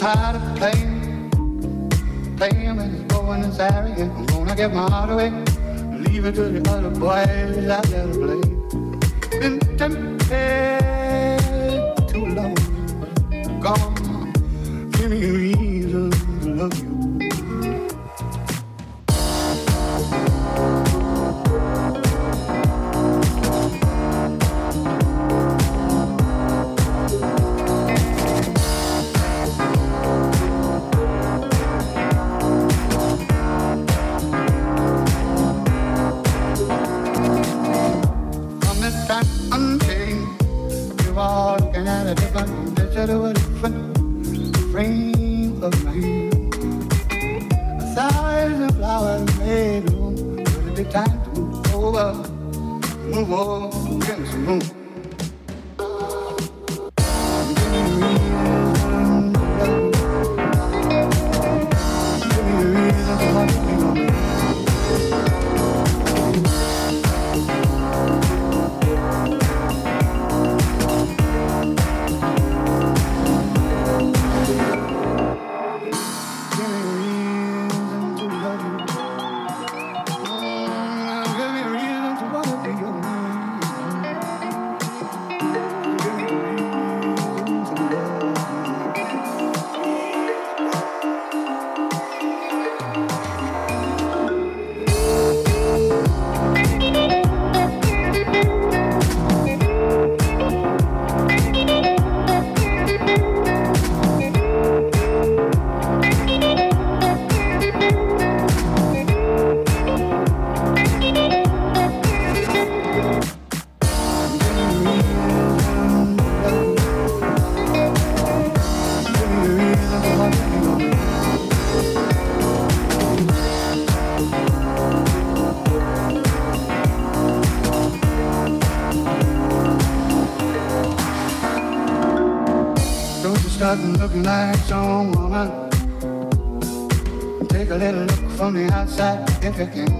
tired of playing, playing with and going and arrogant. I'm gonna give my heart away, leave it to the other boys out there to play. Been tempted. trafficking.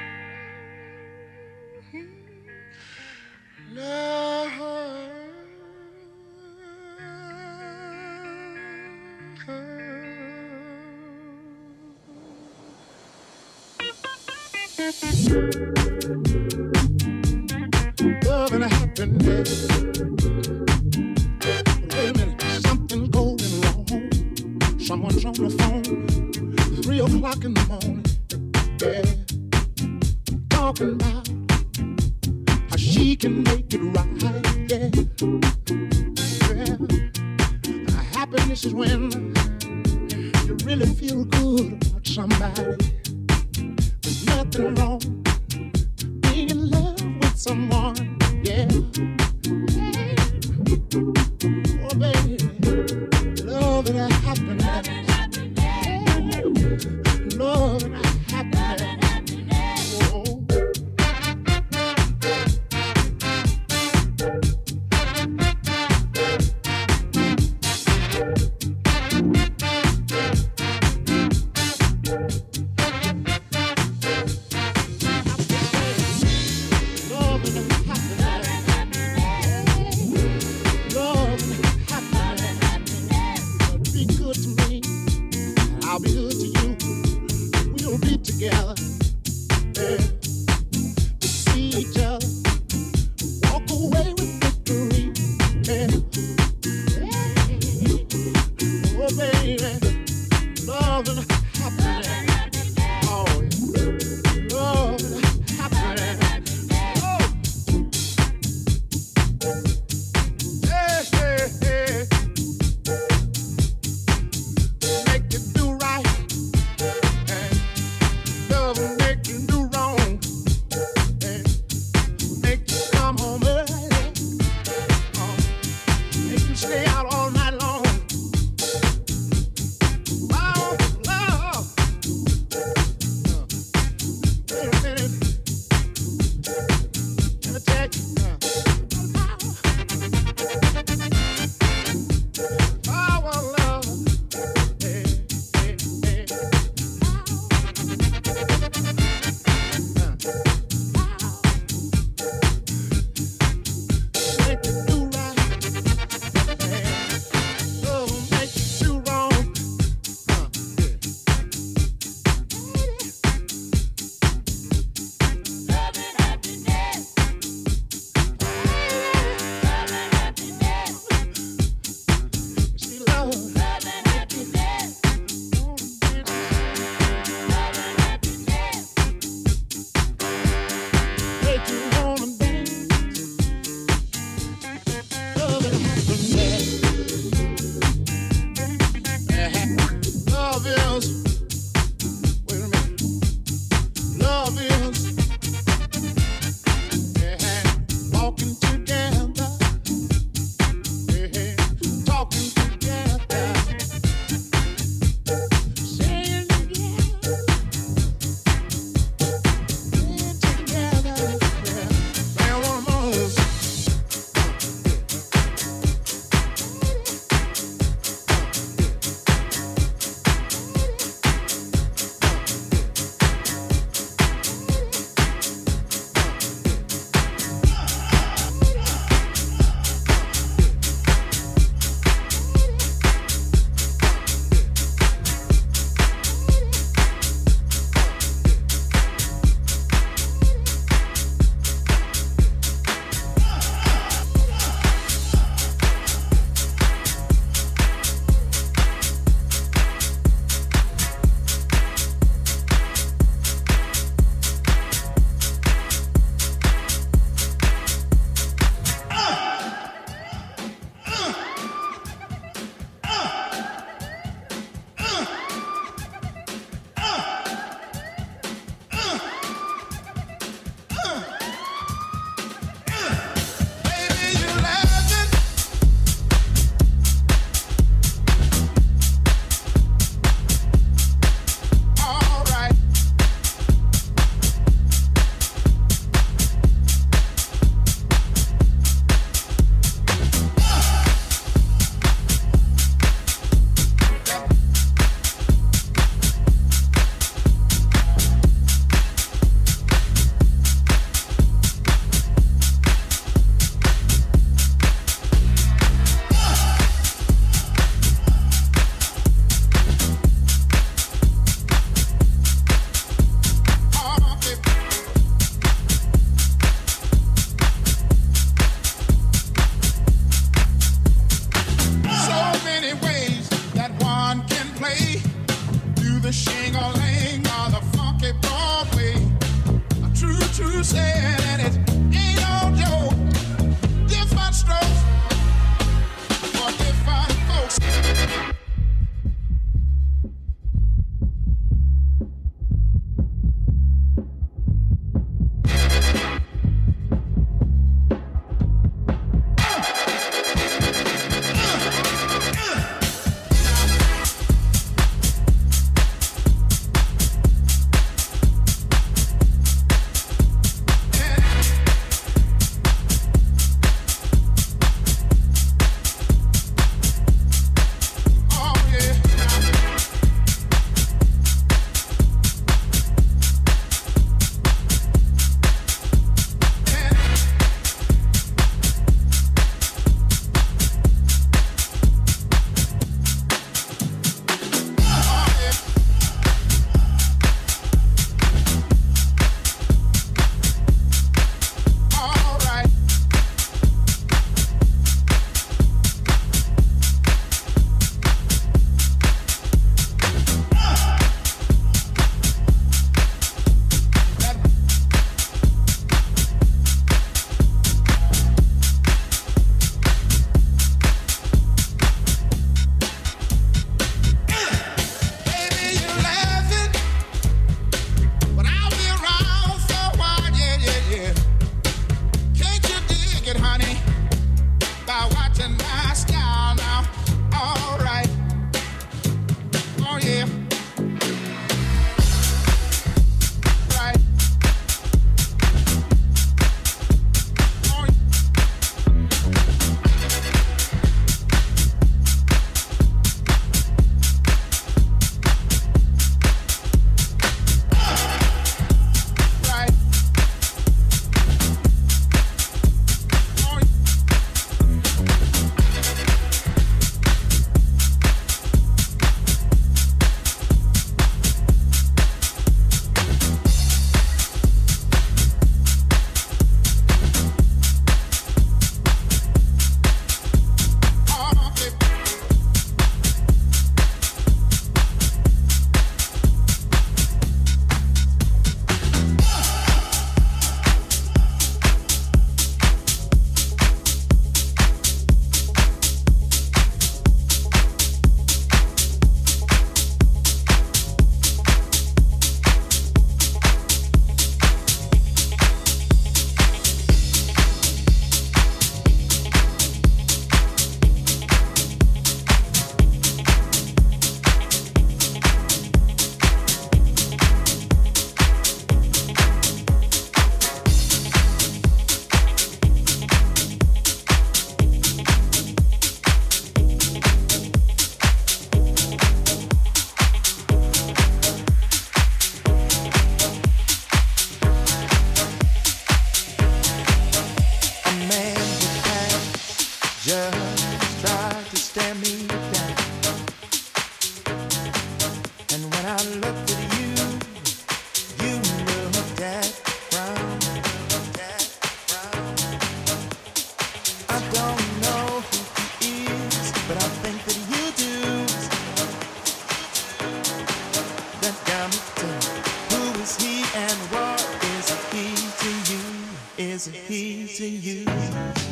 is he to you?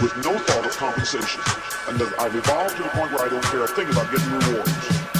With no thought of compensation. And I've evolved to the point where I don't care a thing about getting rewards.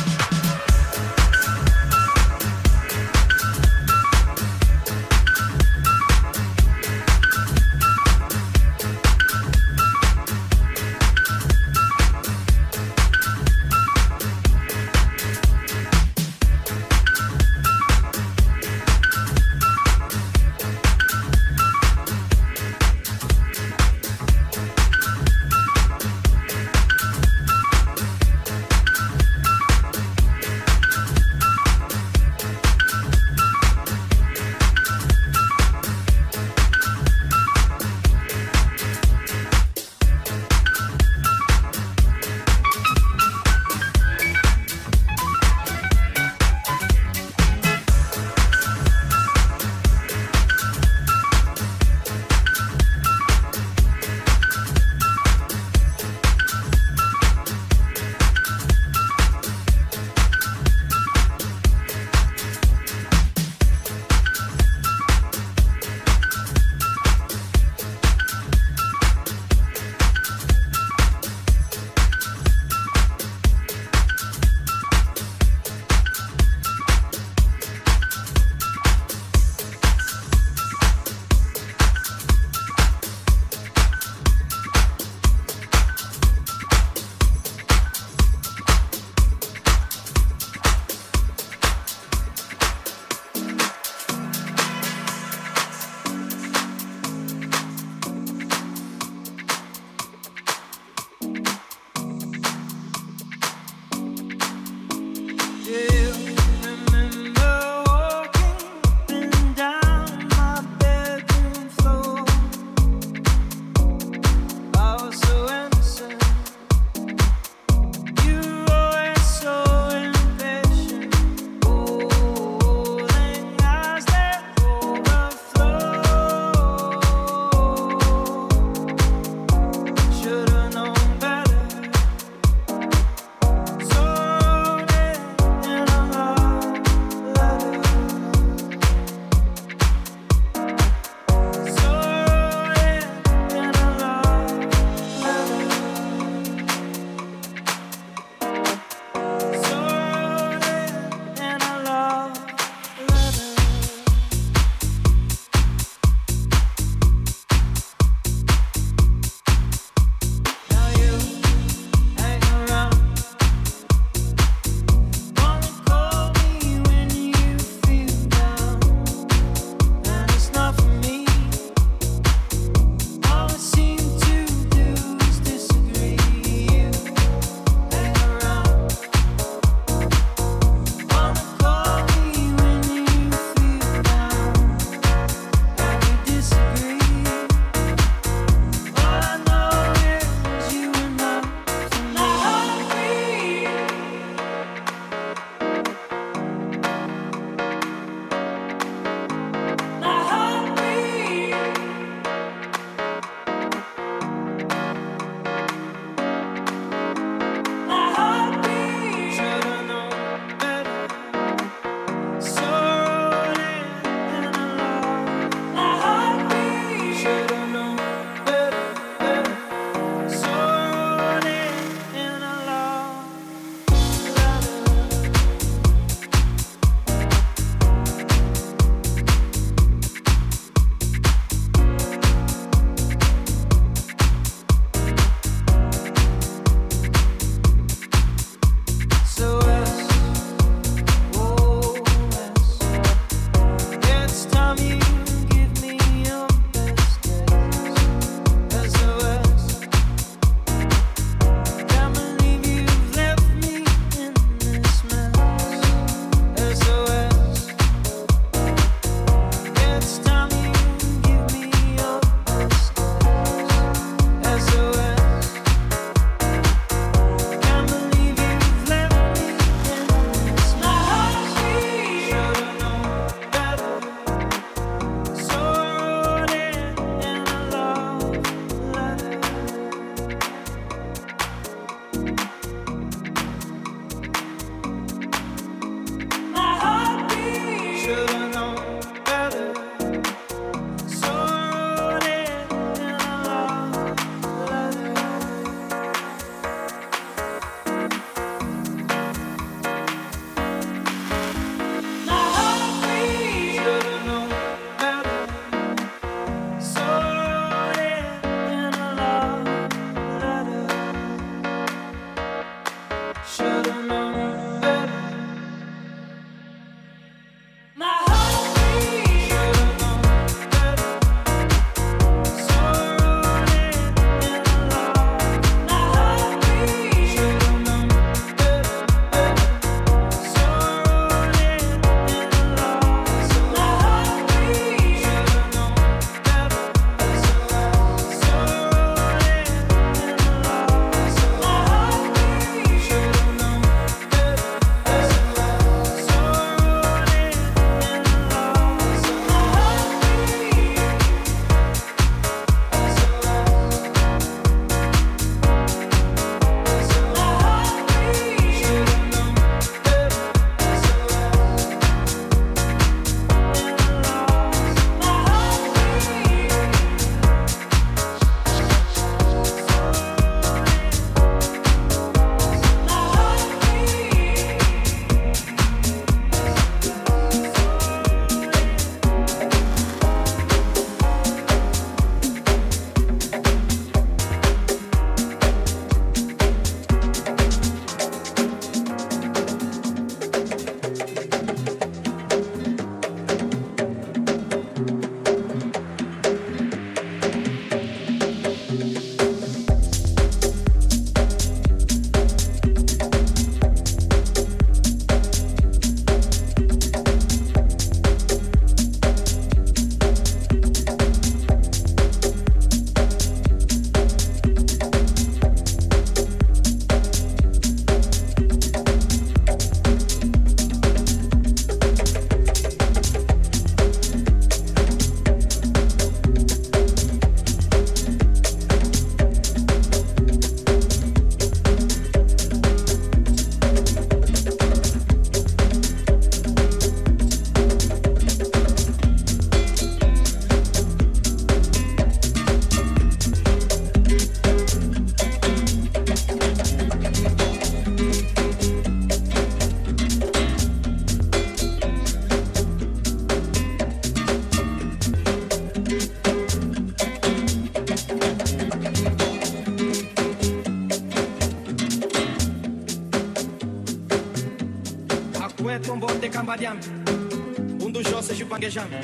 Um dos josses jipanguejame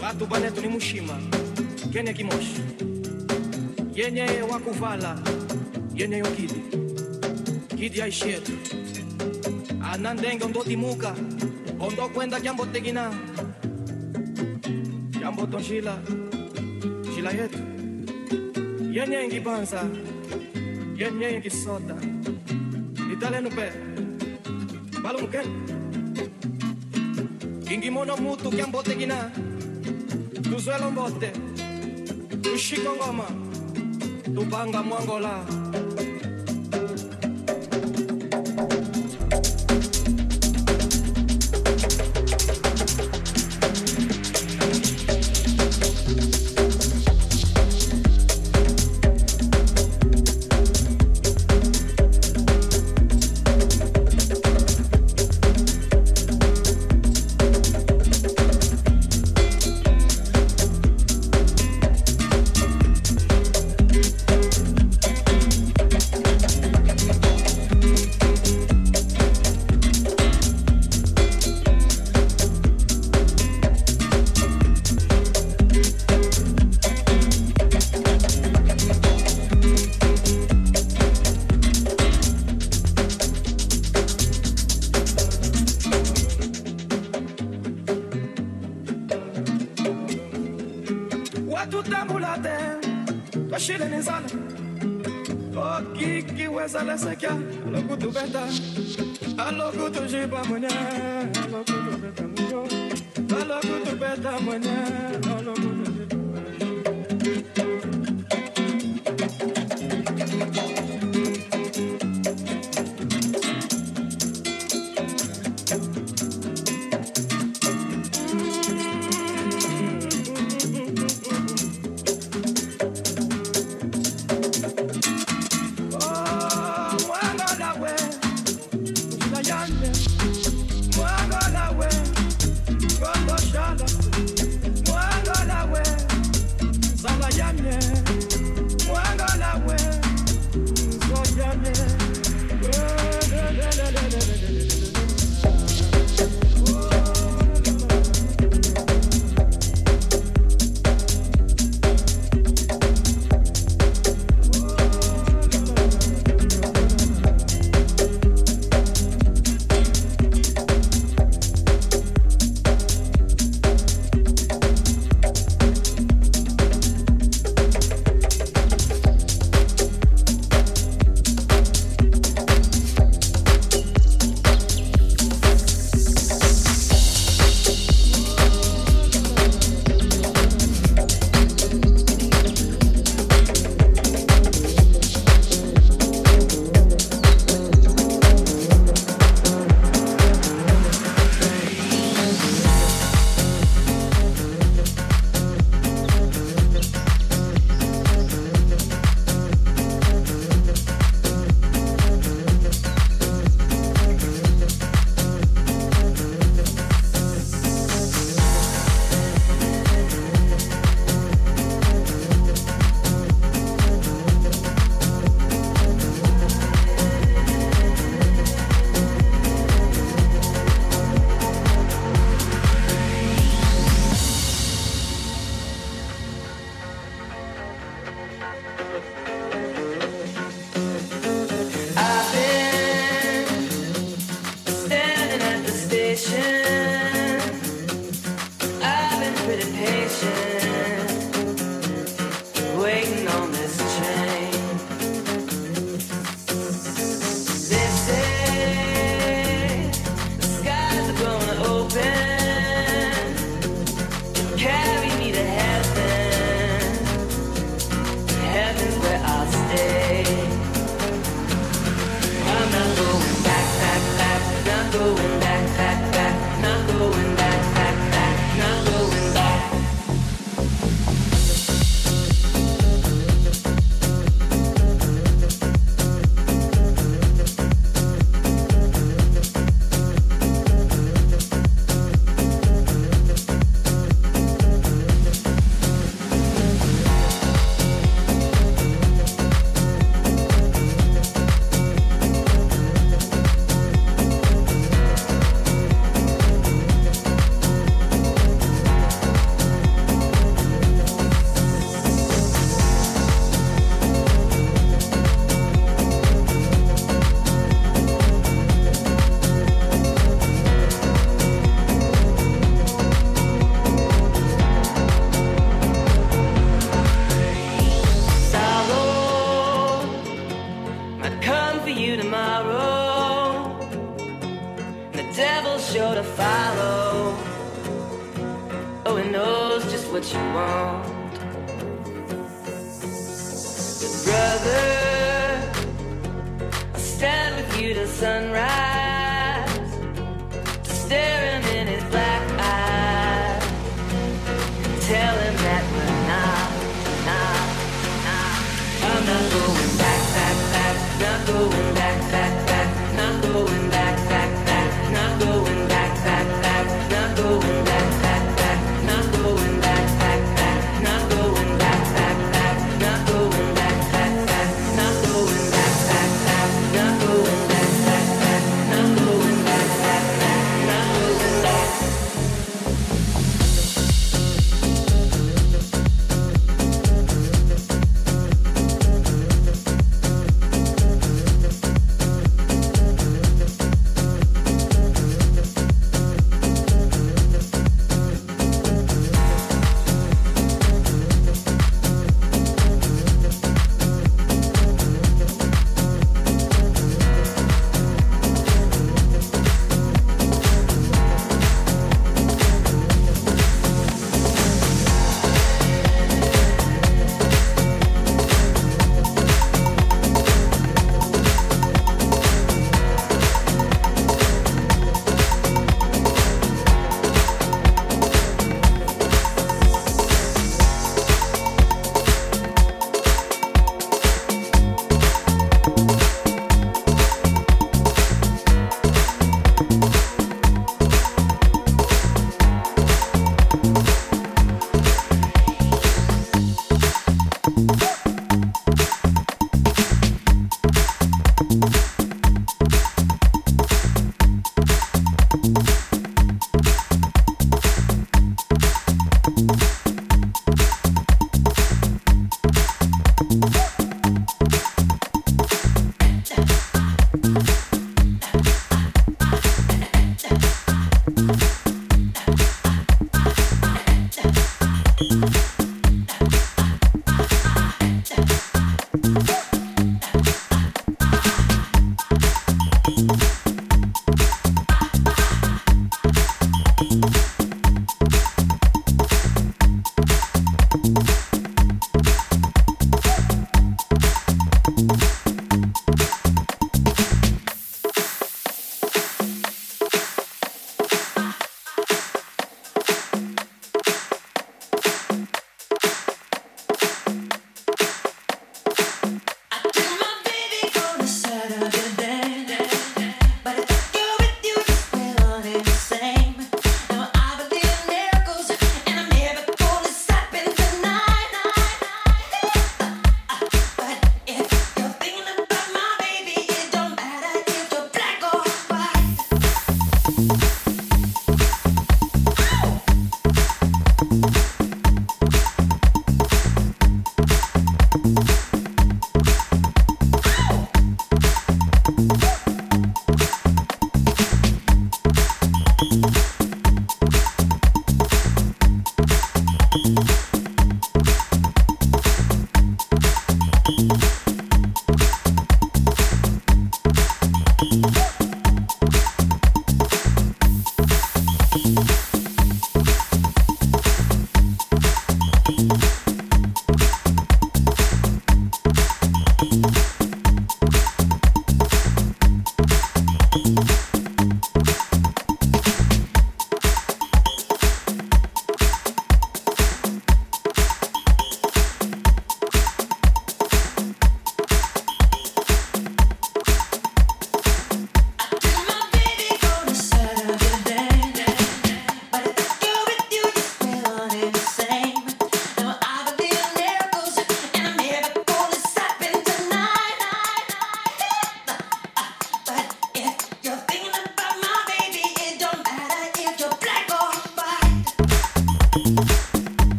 Rato baneto ni mushima Kene kimoshi Yenye wakuvala. Yenye yokidi Kidi aishetu Anandenge ondo timuka Ondo kwenda jambo tegina Jambo tonjila Jila yetu Yenye ngibanza Yenye ngisota. Italenu pe Balu mukeni Ingimono mutu kiambo tegina Tuzwelo mbote Tushiko ngoma. Tupanga mwangola